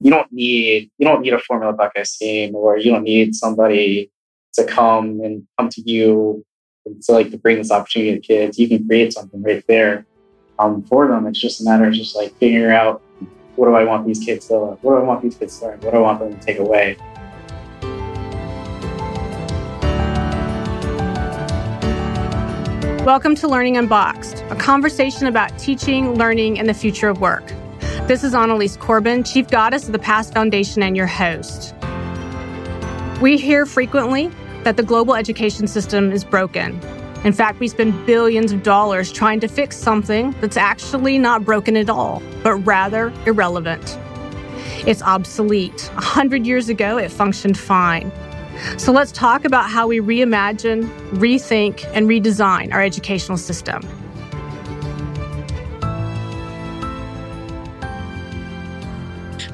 you don't need you don't need a Formula Buckeyes team, or you don't need somebody to come and come to you to like to bring this opportunity to kids. You can create something right there um, for them. It's just a matter of just like figuring out what do I want these kids to learn? what do I want these kids to learn? What do I want them to take away? Welcome to Learning Unboxed, a conversation about teaching, learning, and the future of work. This is Annalise Corbin, Chief Goddess of the Past Foundation, and your host. We hear frequently that the global education system is broken. In fact, we spend billions of dollars trying to fix something that's actually not broken at all, but rather irrelevant. It's obsolete. A hundred years ago, it functioned fine. So let's talk about how we reimagine, rethink, and redesign our educational system.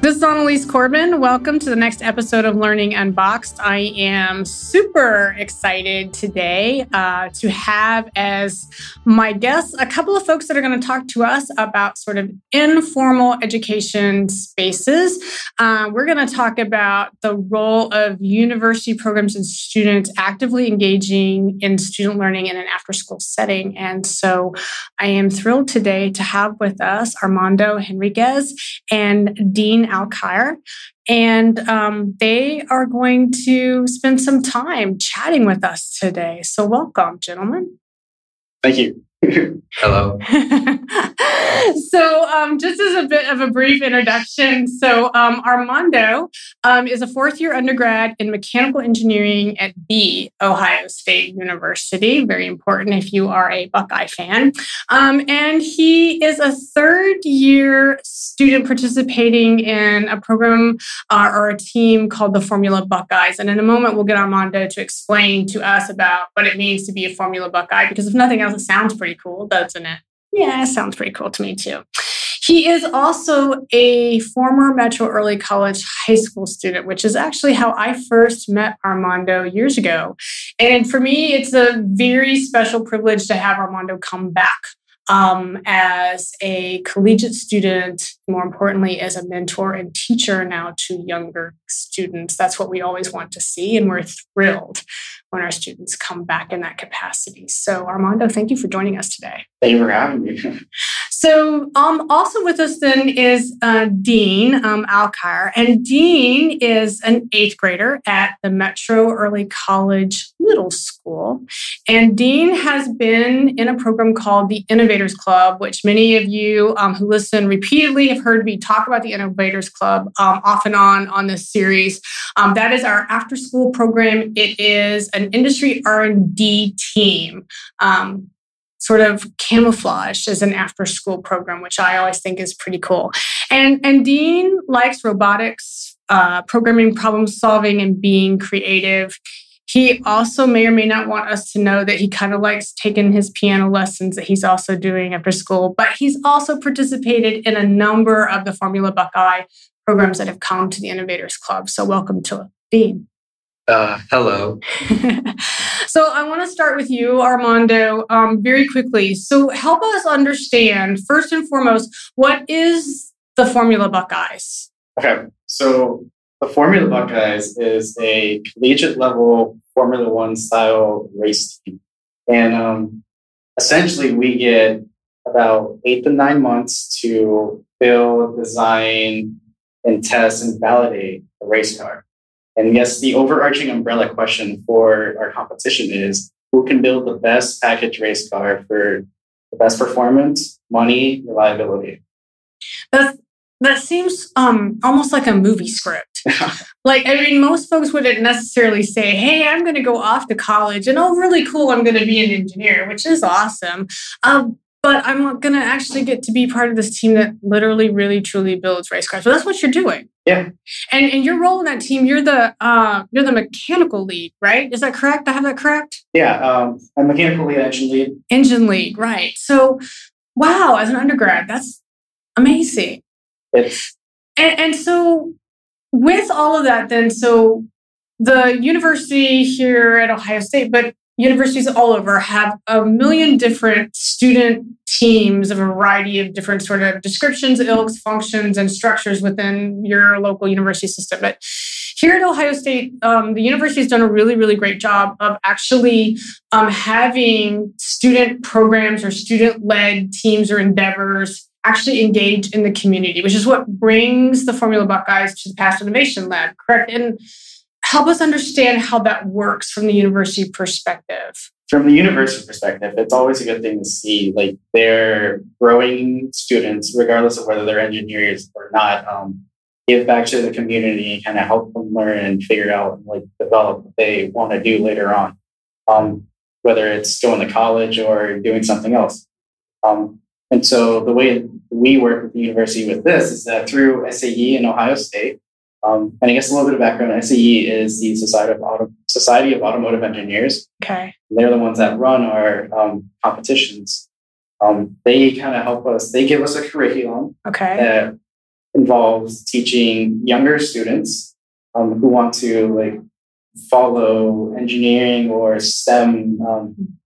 This is Annalise Corbin. Welcome to the next episode of Learning Unboxed. I am super excited today uh, to have as my guests a couple of folks that are going to talk to us about sort of informal education spaces. Uh, we're going to talk about the role of university programs and students actively engaging in student learning in an after school setting. And so I am thrilled today to have with us Armando Henriquez and Dean Alkire. And um, they are going to spend some time chatting with us today. So, welcome, gentlemen. Thank you. Hello. so, um, just as a bit of a brief introduction, so um, Armando um, is a fourth year undergrad in mechanical engineering at the Ohio State University. Very important if you are a Buckeye fan. Um, and he is a third year student participating in a program uh, or a team called the Formula Buckeyes. And in a moment, we'll get Armando to explain to us about what it means to be a Formula Buckeye, because if nothing else, it sounds pretty cool, doesn't it? Yeah, sounds pretty cool to me too. He is also a former Metro Early College high school student, which is actually how I first met Armando years ago. And for me, it's a very special privilege to have Armando come back um, as a collegiate student, more importantly, as a mentor and teacher now to younger students. That's what we always want to see. And we're thrilled when our students come back in that capacity. So, Armando, thank you for joining us today. Thank you for having me. So, um, also with us then is uh, Dean um, Alkire, and Dean is an eighth grader at the Metro Early College Middle School. And Dean has been in a program called the Innovators Club, which many of you um, who listen repeatedly have heard me talk about the Innovators Club um, off and on on this series. Um, that is our after-school program. It is an industry R&D team um, sort of camouflaged as an after school program, which I always think is pretty cool. And, and Dean likes robotics, uh, programming, problem solving, and being creative. He also may or may not want us to know that he kind of likes taking his piano lessons that he's also doing after school, but he's also participated in a number of the Formula Buckeye programs that have come to the Innovators Club. So, welcome to Dean. Uh, hello. so I want to start with you, Armando, um, very quickly. So help us understand, first and foremost, what is the Formula Buckeyes? Okay, so the Formula Buckeyes is a collegiate level Formula One style race team. And um, essentially, we get about eight to nine months to build, design, and test and validate a race car. And yes, the overarching umbrella question for our competition is who can build the best package race car for the best performance, money, reliability. That that seems um, almost like a movie script. like I mean, most folks wouldn't necessarily say, "Hey, I'm going to go off to college, and oh, really cool, I'm going to be an engineer," which is awesome. Um, but I'm going to actually get to be part of this team that literally, really, truly builds race cars. So that's what you're doing. Yeah. And and your role in that team, you're the uh, you're the mechanical lead, right? Is that correct? I have that correct? Yeah, um, I'm mechanical lead, engine lead. Engine lead, right? So, wow, as an undergrad, that's amazing. It's and, and so with all of that, then so the university here at Ohio State, but universities all over have a million different student teams of a variety of different sort of descriptions, ilks, functions, and structures within your local university system. But here at Ohio State, um, the university has done a really, really great job of actually um, having student programs or student led teams or endeavors actually engage in the community, which is what brings the Formula Buckeyes to the Past Innovation Lab, correct? And help us understand how that works from the university perspective from the university perspective, it's always a good thing to see like they're growing students, regardless of whether they're engineers or not, um, give back to the community and kind of help them learn and figure out and like develop what they want to do later on. Um, whether it's going to college or doing something else. Um, and so the way we work with the university with this is that through SAE in Ohio State, um, and I guess a little bit of background, SAE is the Society of, Auto, Society of Automotive Engineers. Okay. They're the ones that run our um, competitions. Um, they kind of help us, they give us a curriculum okay. that involves teaching younger students um, who want to like follow engineering or STEM um,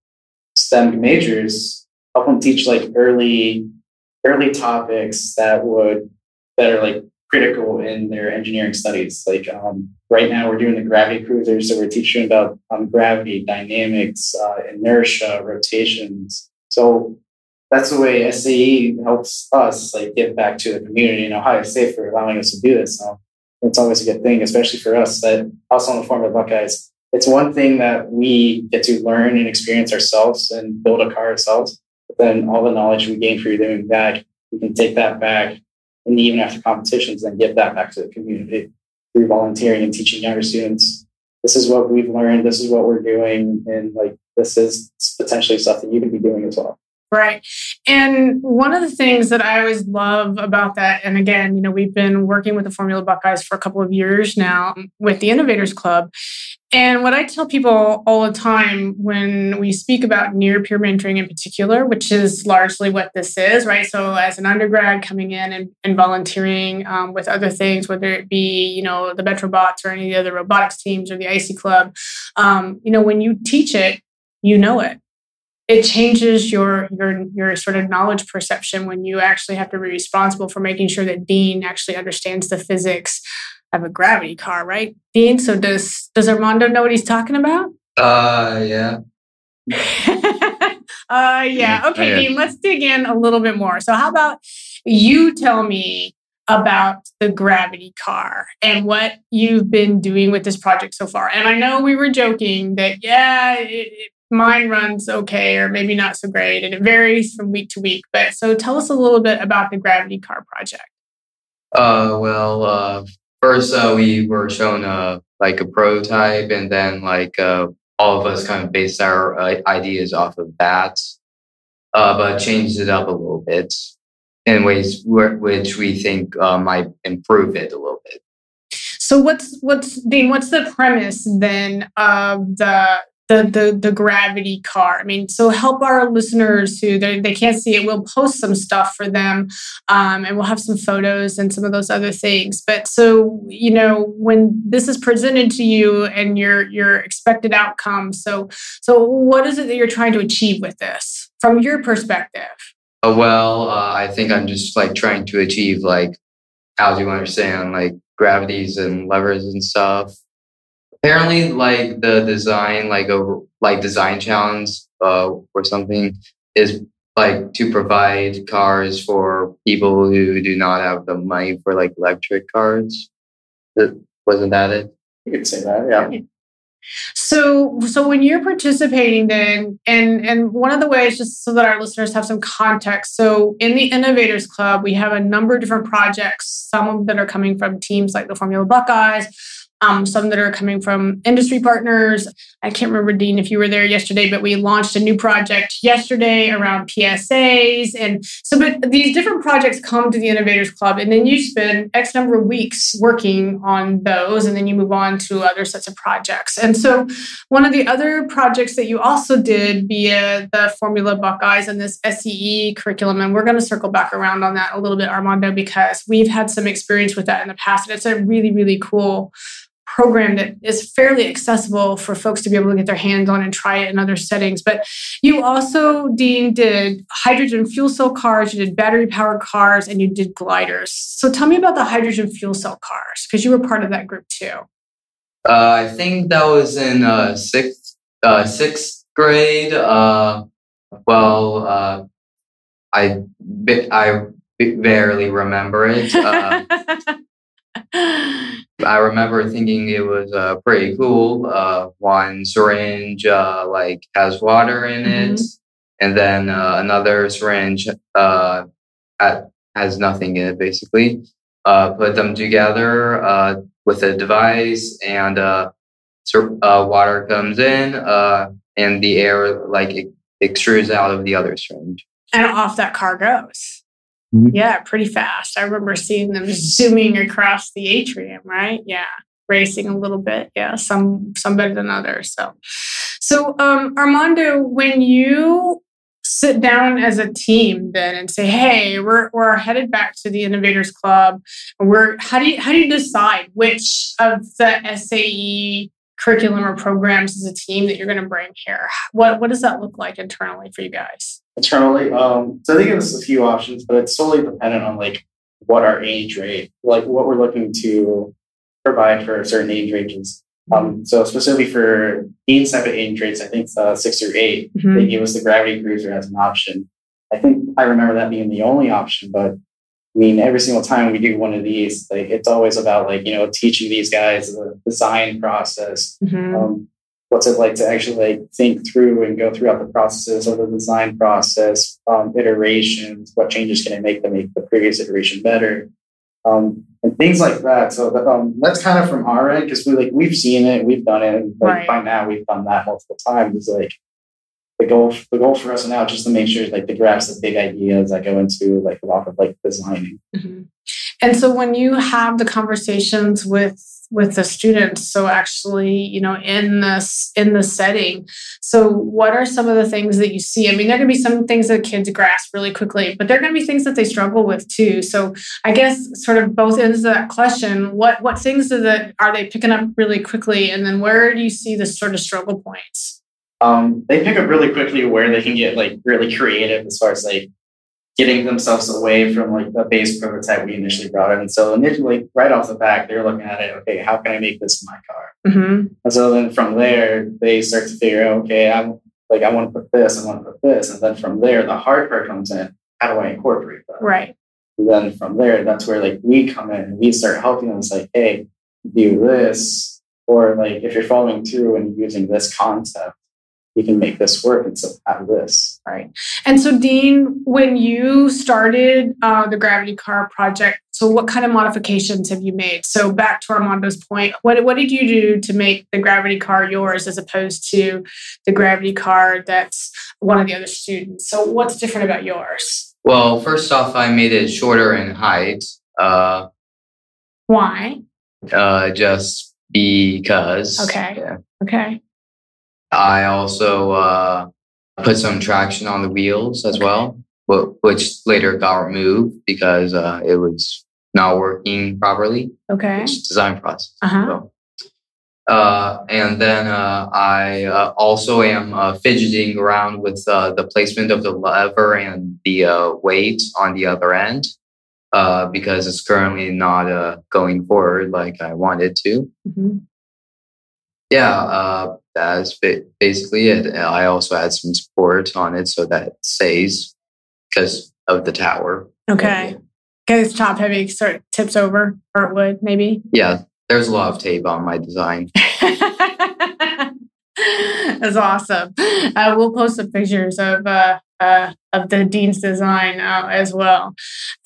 STEM majors, help them teach like early early topics that would that are like critical in their engineering studies. Like um, right now, we're doing the gravity cruisers, so we're teaching about um, gravity, dynamics, uh, inertia, rotations. So that's the way SAE helps us like give back to the community in Ohio State for allowing us to do this. So it's always a good thing, especially for us that also on the Formula Buckeyes. It's one thing that we get to learn and experience ourselves and build a car ourselves. But then all the knowledge we gain through doing that, we can take that back and even after competitions, then give that back to the community through volunteering and teaching younger students. This is what we've learned. This is what we're doing, and like this is potentially stuff that you could be doing as well. Right. And one of the things that I always love about that, and again, you know, we've been working with the Formula Buckeyes for a couple of years now with the Innovators Club. And what I tell people all the time when we speak about near peer mentoring in particular, which is largely what this is, right? So, as an undergrad coming in and, and volunteering um, with other things, whether it be, you know, the Metrobots or any of the other robotics teams or the IC Club, um, you know, when you teach it, you know it it changes your your your sort of knowledge perception when you actually have to be responsible for making sure that Dean actually understands the physics of a gravity car, right? Dean, so does does Armando know what he's talking about? Uh yeah. uh yeah. Okay. Dean, let's dig in a little bit more. So how about you tell me about the gravity car and what you've been doing with this project so far. And I know we were joking that, yeah, it, mine runs okay or maybe not so great and it varies from week to week but so tell us a little bit about the gravity car project uh well uh first uh, we were shown uh like a prototype and then like uh all of us kind of based our uh, ideas off of that uh but changed it up a little bit in ways which we think might improve it a little bit so what's what's Dean? What's the premise then of the the, the the gravity car. I mean, so help our listeners who they, they can't see it. We'll post some stuff for them, um, and we'll have some photos and some of those other things. But so you know, when this is presented to you and your your expected outcome, so so what is it that you're trying to achieve with this from your perspective? Uh, well, uh, I think I'm just like trying to achieve like how do you understand like gravities and levers and stuff apparently like the design like a like design challenge uh, or something is like to provide cars for people who do not have the money for like electric cars. Wasn't that it? You could say that yeah. So so when you're participating then and and one of the ways just so that our listeners have some context so in the innovators club we have a number of different projects some of that are coming from teams like the formula buckeyes um, some that are coming from industry partners. I can't remember, Dean, if you were there yesterday, but we launched a new project yesterday around PSAs. And so, but these different projects come to the Innovators Club, and then you spend X number of weeks working on those, and then you move on to other sets of projects. And so, one of the other projects that you also did via the Formula Buckeyes and this SAE curriculum, and we're going to circle back around on that a little bit, Armando, because we've had some experience with that in the past, and it's a really, really cool program that is fairly accessible for folks to be able to get their hands on and try it in other settings. But you also, Dean, did hydrogen fuel cell cars, you did battery powered cars, and you did gliders. So tell me about the hydrogen fuel cell cars, because you were part of that group too. Uh, I think that was in uh, sixth uh, sixth grade. Uh, well, uh, I I barely remember it. I remember thinking it was uh, pretty cool. Uh, one syringe uh, like has water in it, mm-hmm. and then uh, another syringe uh, has nothing in it. Basically, uh, put them together with a device, and water comes in, and the air like it extrudes out of the other syringe, and off that car goes. Mm-hmm. Yeah, pretty fast. I remember seeing them zooming across the atrium, right? Yeah, racing a little bit. Yeah, some some better than others. So, so um, Armando, when you sit down as a team then and say, "Hey, we're we're headed back to the Innovators Club. We're how do you how do you decide which of the SAE curriculum or programs as a team that you're going to bring here? What what does that look like internally for you guys? Internally, um, so they give us a few options, but it's solely dependent on like what our age rate, like what we're looking to provide for certain age ranges. Um, so specifically for Dean's type of age rates, I think it's uh, six or 8 mm-hmm. they gave us the Gravity Cruiser as an option. I think I remember that being the only option, but I mean, every single time we do one of these, like it's always about like you know teaching these guys the design process. Mm-hmm. Um, what's it like to actually like think through and go throughout the processes of the design process, um, iterations, what changes can I make to make the previous iteration better, um, and things like that. So that, um, that's kind of from our end because we like we've seen it, we've done it, and like, right. by now we've done that multiple times. It's like the goal the goal for us now just to make sure like to grasp the big ideas that go into like a lot of like designing. Mm-hmm. And so when you have the conversations with with the students so actually you know in this in the setting so what are some of the things that you see? I mean there are going to be some things that kids grasp really quickly but there are going to be things that they struggle with too. So i guess sort of both ends of that question what what things are that are they picking up really quickly? And then where do you see the sort of struggle points? Um, they pick up really quickly where they can get like really creative as far as like getting themselves away from like the base prototype we initially brought in. So initially, right off the bat, they're looking at it. Okay, how can I make this my car? Mm-hmm. And so then from there, they start to figure out. Okay, I'm like I want to put this, I want to put this, and then from there, the hard part comes in. How do I incorporate that? Right. And then from there, that's where like we come in and we start helping them. It's like, hey, do this, or like if you're following through and using this concept, we can make this work and so have this. Right. And so, Dean, when you started uh, the Gravity Car project, so what kind of modifications have you made? So, back to Armando's point, what, what did you do to make the Gravity Car yours as opposed to the Gravity Car that's one of the other students? So, what's different about yours? Well, first off, I made it shorter in height. Uh, Why? Uh, just because. Okay. Yeah. Okay. I also uh, put some traction on the wheels as well, which later got removed because uh, it was not working properly. Okay. design process. Uh-huh. So, uh, and then uh, I uh, also am uh, fidgeting around with uh, the placement of the lever and the uh, weight on the other end because it's currently not going forward like I wanted to. Mm-hmm. Yeah, that's basically it. I also had some support on it so that it stays because of the tower. Okay. Because it's top heavy, sort of tips over, or it would maybe. Yeah, there's a lot of tape on my design. That's awesome. Uh, we'll post some pictures of uh, uh, of the dean's design uh, as well.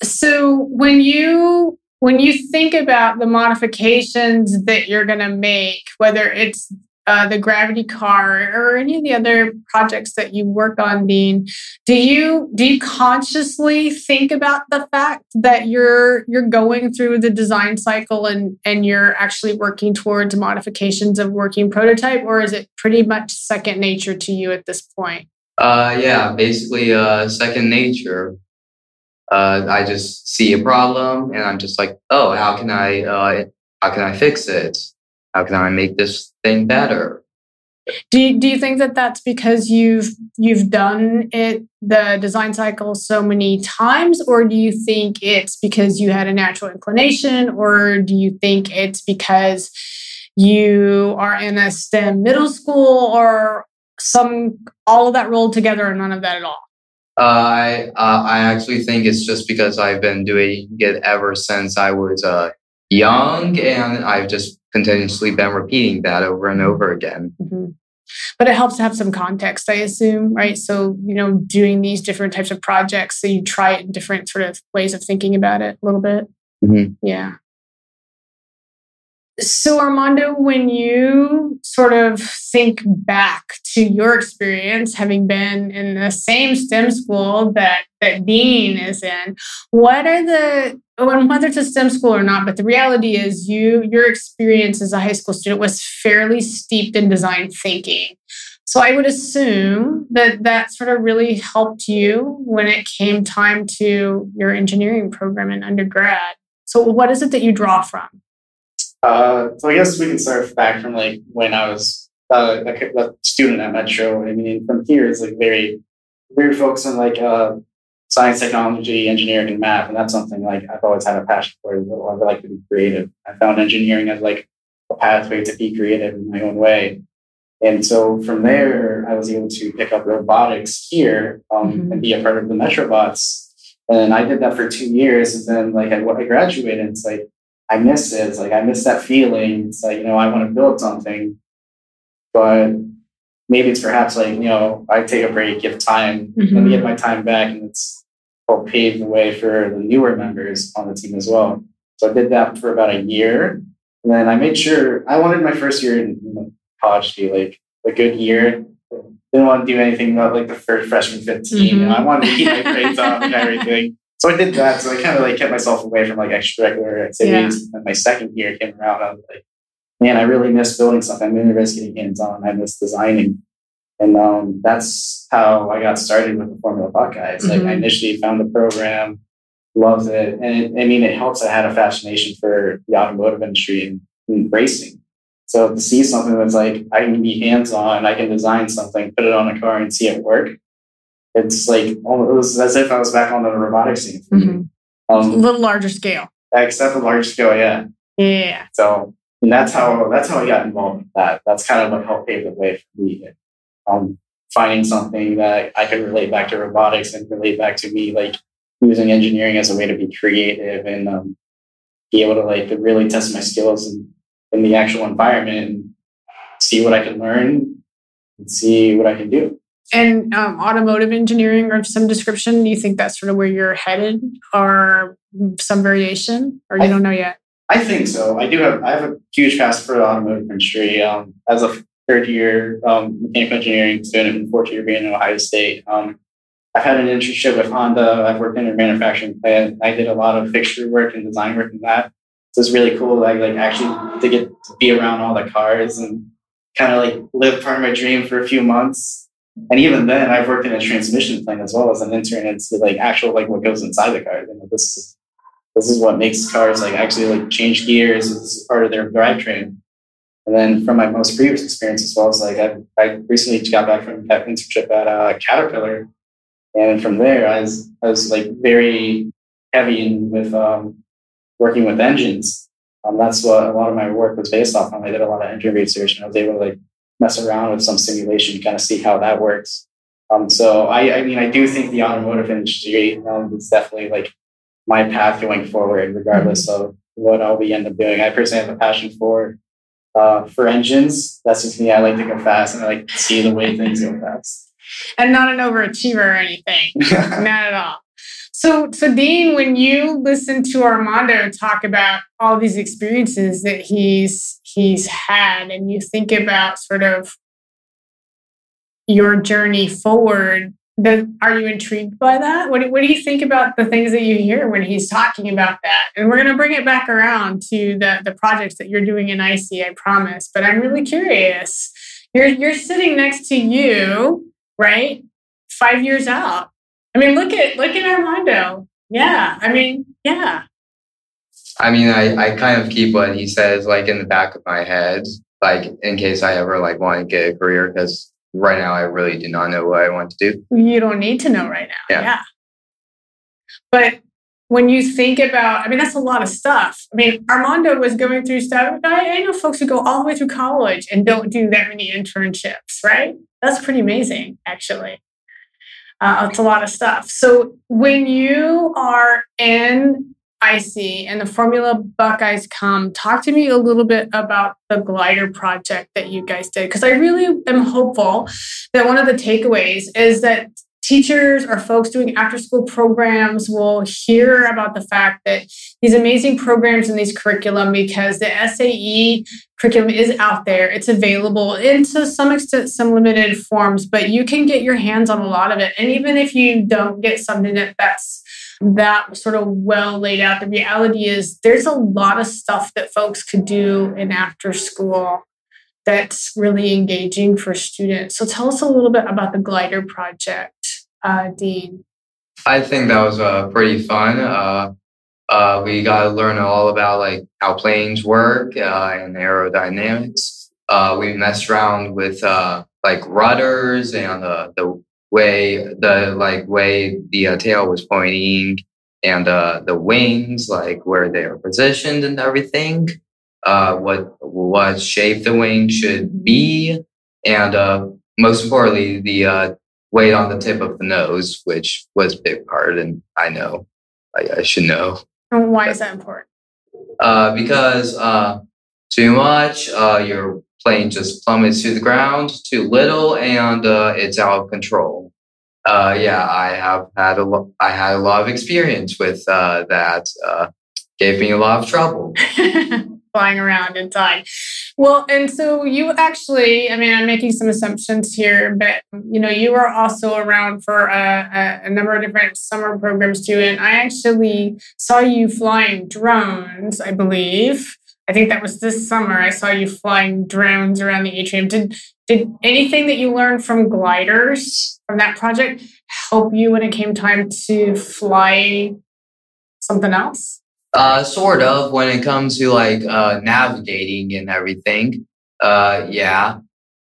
So when you when you think about the modifications that you're going to make, whether it's uh, the gravity car or any of the other projects that you work on dean do you do you consciously think about the fact that you're you're going through the design cycle and and you're actually working towards modifications of working prototype or is it pretty much second nature to you at this point? Uh yeah basically uh second nature uh i just see a problem and i'm just like oh how can i uh how can i fix it how can I make this thing better? Do you, do you think that that's because you've you've done it the design cycle so many times, or do you think it's because you had a natural inclination, or do you think it's because you are in a STEM middle school, or some all of that rolled together, and none of that at all? Uh, I uh, I actually think it's just because I've been doing it ever since I was uh, young, and I've just continuously been repeating that over and over again. Mm-hmm. But it helps to have some context, I assume, right? So, you know, doing these different types of projects, so you try it in different sort of ways of thinking about it a little bit. Mm-hmm. Yeah. So, Armando, when you sort of think back to your experience having been in the same STEM school that, that Dean is in, what are the, whether it's a STEM school or not, but the reality is you, your experience as a high school student was fairly steeped in design thinking. So I would assume that that sort of really helped you when it came time to your engineering program in undergrad. So what is it that you draw from? Uh, so I guess we can start back from like when I was uh, a, a, student at Metro. I mean, from here it's like very, very focused on like uh, science, technology, engineering, and math, and that's something like I've always had a passion for. I like to be creative. I found engineering as like a pathway to be creative in my own way. And so from there, I was able to pick up robotics here um, mm-hmm. and be a part of the Metrobots. And I did that for two years. And then, like, I, I graduated, it's like, I miss it. It's like I miss that feeling. It's like, you know, I want to build something, but maybe it's perhaps like, you know, I take a break, give time, mm-hmm. let me get my time back, and it's help pave the way for the newer members on the team as well. So I did that for about a year. And then I made sure I wanted my first year in college to be like a good year. Didn't want to do anything about like the first freshman 15. Mm-hmm. You know, I wanted to keep my grades up and everything. So I did that. So I kind of like kept myself away from like extracurricular activities. Yeah. And my second year came around. I was like, man, I really miss building something. I'm interested in getting hands on. I miss designing. And um, that's how I got started with the Formula Buckeyes. Mm-hmm. Like I mm-hmm. initially found the program, loved it. And it, I mean, it helps. I had a fascination for the automotive industry and, and racing. So to see something that's like I can be hands on, I can design something, put it on a car and see it work it's like almost as if I was back on the robotic scene. Mm-hmm. Um, a little larger scale. Except for larger scale, yeah. Yeah. So and that's how that's how I got involved with that. That's kind of what helped pave the way for me. Um, finding something that I could relate back to robotics and relate back to me, like using engineering as a way to be creative and um, be able to like to really test my skills in, in the actual environment and see what I can learn and see what I can do and um, automotive engineering or some description? Do you think that's sort of where you're headed, or some variation, or you I, don't know yet? I think so. I do have. I have a huge passion for the automotive industry. Um, as a third year um, mechanical engineering student and fourth year being in Ohio State, um, I've had an internship with Honda. I've worked in a manufacturing plant. I did a lot of fixture work and design work in that. So it's really cool, like like actually to get to be around all the cars and kind of like live part of my dream for a few months and even then, I've worked in a transmission plant as well as an intern. It's like actual like what goes inside the car. You know, this is this is what makes cars like actually like change gears. This is part of their drivetrain. And then from my most previous experience as well as like I, I recently got back from that internship at uh, Caterpillar, and from there I was I was like very heavy in with um, working with engines. Um, that's what a lot of my work was based off on. I did a lot of engine research, and I was able to like mess around with some simulation, kind of see how that works. Um, so I, I mean, I do think the automotive industry um, is definitely like my path going forward, regardless mm-hmm. of what I'll be end up doing. I personally have a passion for uh, for engines. That's just me. I like to go fast, and I like to see the way things go fast. And not an overachiever or anything, not at all. So, so Dean, when you listen to Armando talk about all these experiences that he's he's had, and you think about sort of your journey forward, then are you intrigued by that? What do, what do you think about the things that you hear when he's talking about that? And we're going to bring it back around to the the projects that you're doing in IC, I promise. But I'm really curious. You're you're sitting next to you, right? Five years out I mean, look at look at Armando. Yeah, I mean, yeah. I mean, I, I kind of keep what he says like in the back of my head, like in case I ever like want to get a career because right now I really do not know what I want to do. You don't need to know right now. Yeah. yeah. But when you think about, I mean, that's a lot of stuff. I mean, Armando was going through stuff. I, I know folks who go all the way through college and don't do that many internships, right? That's pretty amazing, actually. Uh, it's a lot of stuff. So when you are in IC and the Formula Buckeyes come, talk to me a little bit about the glider project that you guys did. Because I really am hopeful that one of the takeaways is that teachers or folks doing after school programs will hear about the fact that these amazing programs and these curriculum because the SAE curriculum is out there it's available in to some extent some limited forms but you can get your hands on a lot of it and even if you don't get something that that's that sort of well laid out the reality is there's a lot of stuff that folks could do in after school that's really engaging for students so tell us a little bit about the glider project uh, Dean? I think that was uh, pretty fun. Uh, uh, we got to learn all about like how planes work uh, and aerodynamics. Uh, we messed around with uh, like rudders and the way the like way the tail was pointing and the wings, like where they are positioned and everything. what what shape the wing should be, and most importantly, the weight on the tip of the nose, which was a big part, and I know I, I should know. And why is that important? Uh, because uh, too much, uh, your plane just plummets to the ground. Too little, and uh, it's out of control. Uh, yeah, I have had a lo- I had a lot of experience with uh, that. gave me a lot of trouble. flying around inside. Well, and so you actually, I mean, I'm making some assumptions here, but you know, you were also around for a, a, a, number of different summer programs too. And I actually saw you flying drones, I believe. I think that was this summer. I saw you flying drones around the atrium. Did did anything that you learned from gliders from that project help you when it came time to fly something else? Uh, sort of when it comes to like uh, navigating and everything. Uh, yeah.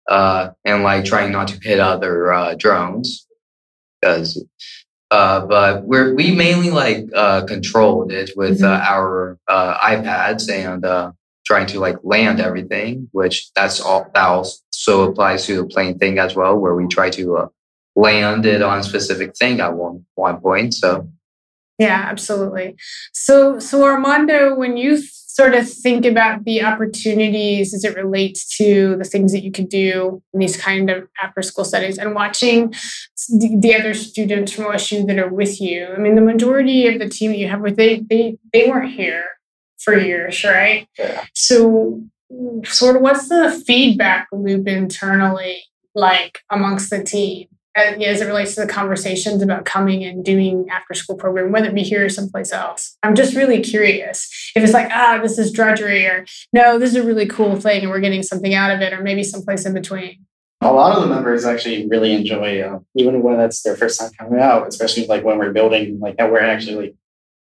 Uh, and like trying not to hit other uh, drones because uh, but we're we mainly like uh, controlled it with uh, mm-hmm. our uh, iPads and uh, trying to like land everything, which that's all that also applies to the plane thing as well, where we try to uh, land it on a specific thing at one one point. So yeah, absolutely. So, so Armando, when you sort of think about the opportunities as it relates to the things that you could do in these kind of after school settings and watching the, other students from OSU that are with you, I mean, the majority of the team that you have with they they they weren't here for years, right? Yeah. So, sort of, what's the feedback loop internally like amongst the team? As it relates to the conversations about coming and doing after school program, whether it be here or someplace else. I'm just really curious if it's like, ah, this is drudgery, or no, this is a really cool thing and we're getting something out of it, or maybe someplace in between. A lot of the members actually really enjoy, uh, even when that's their first time coming out, especially like when we're building, like that we're actually like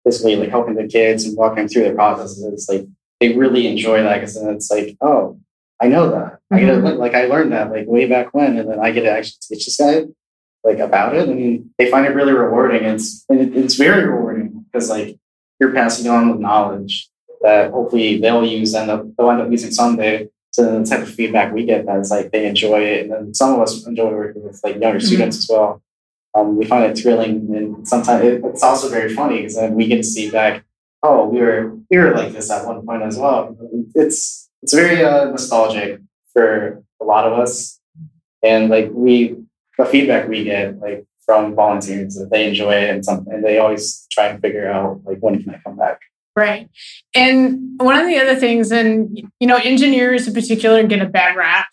basically like helping the kids and walking through their processes. It's like they really enjoy that because then it's like, oh, I know that. I get to, mm-hmm. like I learned that like way back when, and then I get to actually teach this guy like about it and they find it really rewarding. It's and it's very rewarding because like you're passing on the knowledge that hopefully they'll use and they'll end up using someday. So the type of feedback we get that is like they enjoy it, and then some of us enjoy working with like younger mm-hmm. students as well. Um, we find it thrilling, and sometimes it, it's also very funny because then we get to see back. Oh, we were we were like this at one point as well. It's it's very uh, nostalgic for a lot of us, and like we the feedback we get like from volunteers that they enjoy it and something and they always try and figure out like when can I come back. Right. And one of the other things, and you know, engineers in particular get a bad rap.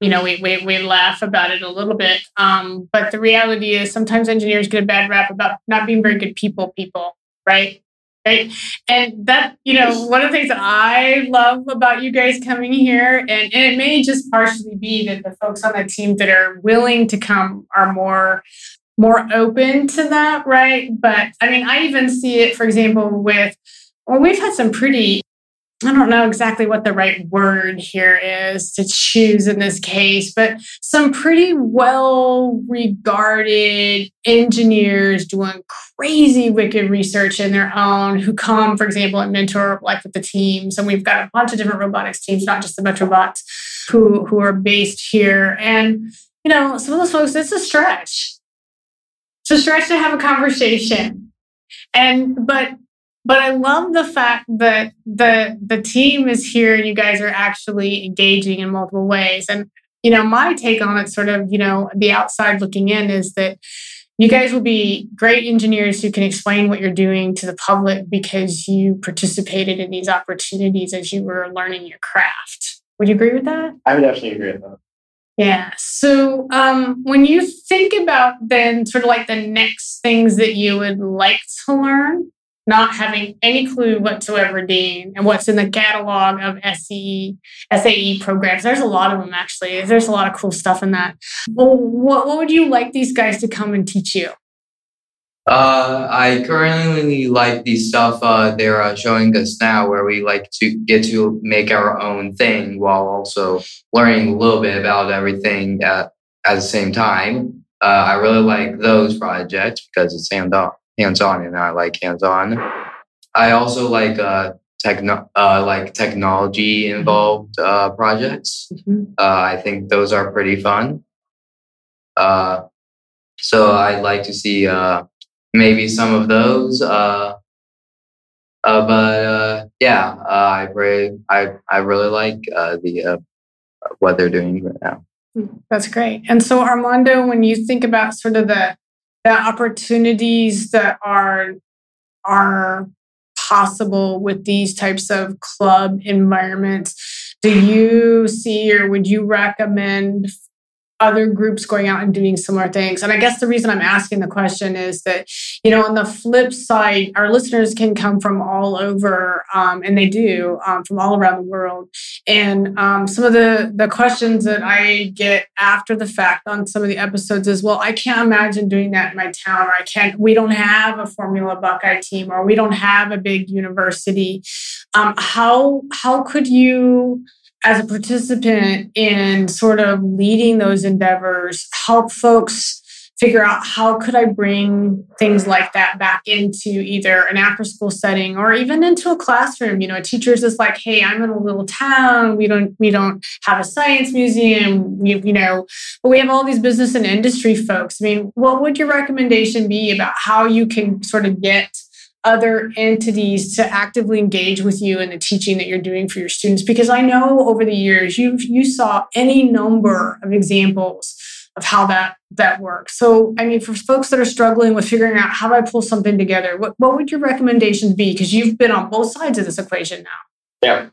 You know, we we, we laugh about it a little bit. Um, but the reality is sometimes engineers get a bad rap about not being very good people people, right? Right. And that, you know, one of the things that I love about you guys coming here, and, and it may just partially be that the folks on the team that are willing to come are more more open to that, right? But I mean, I even see it, for example, with well, we've had some pretty I don't know exactly what the right word here is to choose in this case, but some pretty well regarded engineers doing crazy wicked research in their own who come, for example, and mentor like with the teams. And we've got a bunch of different robotics teams, not just the Metrobots, who, who are based here. And, you know, some of those folks, it's a stretch. It's a stretch to have a conversation. And, but but I love the fact that the the team is here and you guys are actually engaging in multiple ways. And you know, my take on it, sort of, you know, the outside looking in, is that you guys will be great engineers who can explain what you're doing to the public because you participated in these opportunities as you were learning your craft. Would you agree with that? I would definitely agree with that. Yeah. So um, when you think about then sort of like the next things that you would like to learn, not having any clue whatsoever, Dean, and what's in the catalog of SE, SAE programs. There's a lot of them, actually. There's a lot of cool stuff in that. Well, what, what would you like these guys to come and teach you? Uh, I currently like the stuff uh, they're uh, showing us now, where we like to get to make our own thing while also learning a little bit about everything at, at the same time. Uh, I really like those projects because it's hands on hands on and I like hands on. I also like uh, techno uh, like technology involved uh, projects. Mm-hmm. Uh, I think those are pretty fun. Uh, so I'd like to see uh, maybe some of those. Uh, uh, but uh, yeah, uh, I really, I I really like uh, the uh, what they're doing right now. Mm, that's great. And so Armando, when you think about sort of the the opportunities that are are possible with these types of club environments. Do you see or would you recommend other groups going out and doing similar things. And I guess the reason I'm asking the question is that, you know, on the flip side, our listeners can come from all over, um, and they do um, from all around the world. And um, some of the the questions that I get after the fact on some of the episodes is, well, I can't imagine doing that in my town, or I can't. We don't have a Formula Buckeye team, or we don't have a big university. Um, how how could you as a participant in sort of leading those endeavors help folks figure out how could i bring things like that back into either an after school setting or even into a classroom. You know a teacher's just like hey i'm in a little town. We don't we don't have a science museum. You know but we have all these business and industry folks. I mean what would your recommendation be about how you can sort of get other entities to actively engage with you in the teaching that you're doing for your students? Because i know over the years you you saw any number of examples of how that that works. So i mean for folks that are struggling with figuring out how do i pull something together what, what would your recommendations be? Because you've been on both sides of this equation now. Yeah.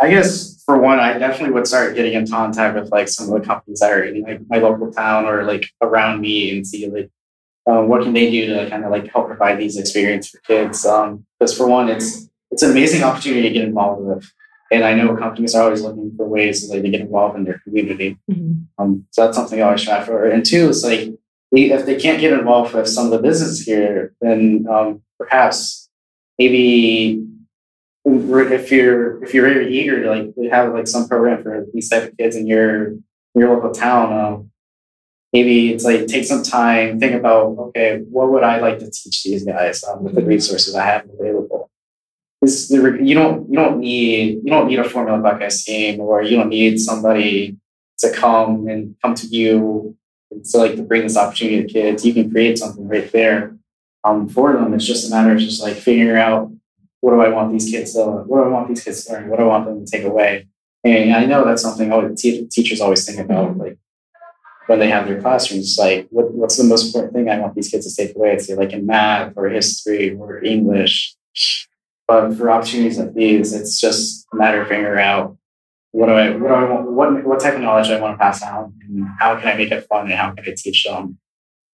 I guess for one i definitely would start getting in contact with like some of the companies that are in like my local town or like around me and see like um, what can they do to kind of like help provide these experience for kids? Because um, for one, it's it's an amazing opportunity to get involved with, and I know companies are always looking for ways like, to get involved in their community. Mm-hmm. Um, so that's something I always strive for. And two, it's like if they can't get involved with some of the business here, then um, perhaps maybe if you're if you're very eager to like have like some program for these type of kids in your your local town, um, maybe it's like take some time, think about, okay, what would I like to teach these guys um, with the resources I have available? This, you don't you don't need you don't need a Formula Buckeye team or you don't need somebody to come and come to you to like to bring this opportunity to kids. You can create something right there um, for them. It's just a matter of just like figuring out what do I want these kids to what do I want these kids to learn? What do I want them to take away? And I know that's something always, teachers always think about. Like when they have their classrooms, like what, what's the most important thing I want these kids to take away? It's like in math or history or English. But for opportunities like these, it's just a matter of figuring out what do I what do I want what what type of knowledge I want to pass down and how can I make it fun and how can I teach them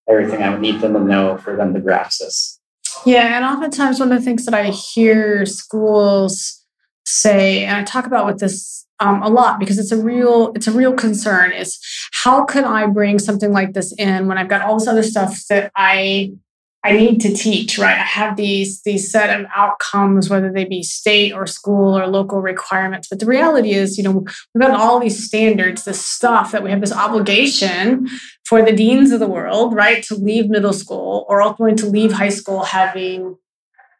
everything I need them to know for them to grasp this. Yeah, and oftentimes one of the things that I hear schools say, and I talk about with this um, a lot because it's a real it's a real concern is how can i bring something like this in when i've got all this other stuff that i i need to teach, right? I have these these set of outcomes, whether they be state or school or local requirements. But the reality is, you know, we've got all these standards, this stuff that we have this obligation for the deans of the world, right, to leave middle school or ultimately to leave high school having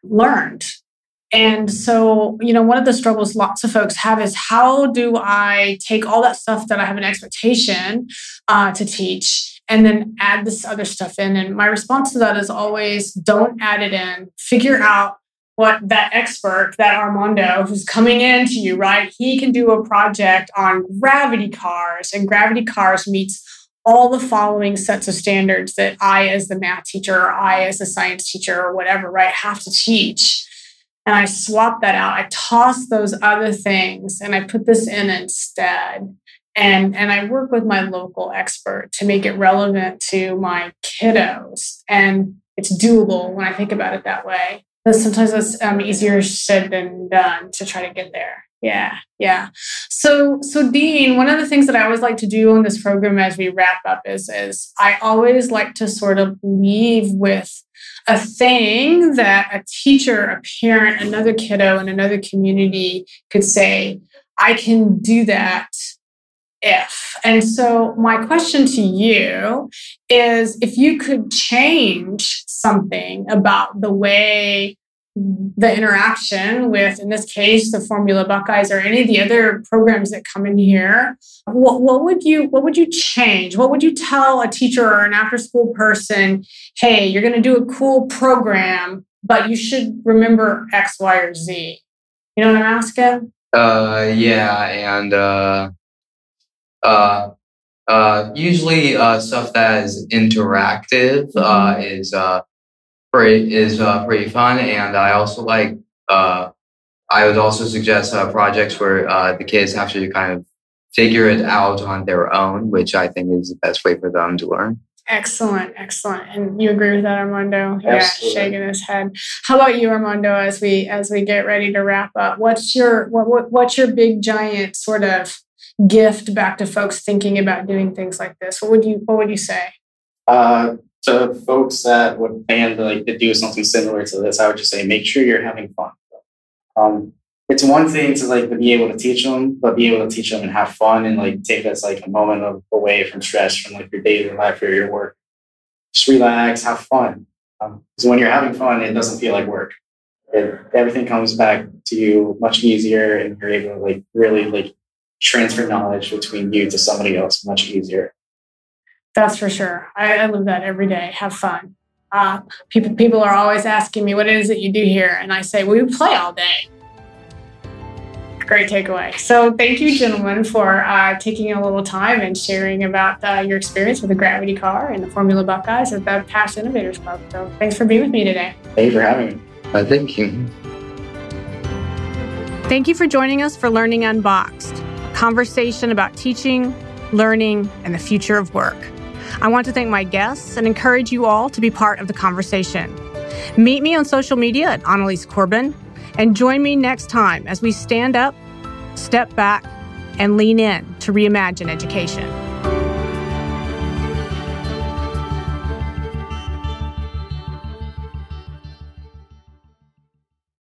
learned. And so, you know, one of the struggles lots of folks have is how do I take all that stuff that I have an expectation uh, to teach and then add this other stuff in. And my response to that is always don't add it in. Figure out what that expert, that Armando who's coming in to you, right? He can do a project on gravity cars, and gravity cars meets all the following sets of standards that I, as the math teacher, or I, as the science teacher, or whatever, right, have to teach. And I swap that out. I toss those other things and I put this in instead and and I work with my local expert to make it relevant to my kiddos, and it's doable when I think about it that way. But sometimes it's um, easier said than done to try to get there. Yeah, yeah. So, so Dean, one of the things that I always like to do on this program as we wrap up is, is I always like to sort of leave with a thing that a teacher, a parent, another kiddo in another community could say, I can do that if. And so, my question to you is if you could change something about the way the interaction with, in this case, the Formula Buckeyes or any of the other programs that come in here, what, what would you what would you change? What would you tell a teacher or an after school person? Hey, you're going to do a cool program, but you should remember X, Y, or Z. You know what I'm asking? Uh, yeah, and uh, uh, uh, usually uh, stuff that is interactive uh, mm-hmm. is uh, pretty is uh, pretty fun, and I also like. Uh, I would also suggest uh, projects where uh, the kids have to kind of figure it out on their own, which I think is the best way for them to learn. Excellent, excellent. And you agree with that, Armando? Yeah, shaking his head. How about you, Armando? As we as we get ready to wrap up, what's your what, what what's your big giant sort of gift back to folks thinking about doing things like this? What would you What would you say? Uh, to folks that would plan to like to do something similar to this, I would just say make sure you're having fun. Um, it's one thing to like to be able to teach them, but be able to teach them and have fun and like take us like a moment of away from stress from like your daily life or your work. Just relax, have fun. Because um, when you're having fun, it doesn't feel like work. It, everything comes back to you much easier, and you're able to like really like transfer knowledge between you to somebody else much easier. That's for sure. I, I live that every day. Have fun. Uh, people people are always asking me what it is that you do here, and I say we play all day. Great takeaway. So thank you, gentlemen, for uh, taking a little time and sharing about uh, your experience with the Gravity Car and the Formula Buckeyes at the Past Innovators Club. So thanks for being with me today. Thank you for having me. Uh, thank you. Thank you for joining us for Learning Unboxed conversation about teaching, learning, and the future of work. I want to thank my guests and encourage you all to be part of the conversation. Meet me on social media at Annalies Corbin and join me next time as we stand up, step back, and lean in to reimagine education.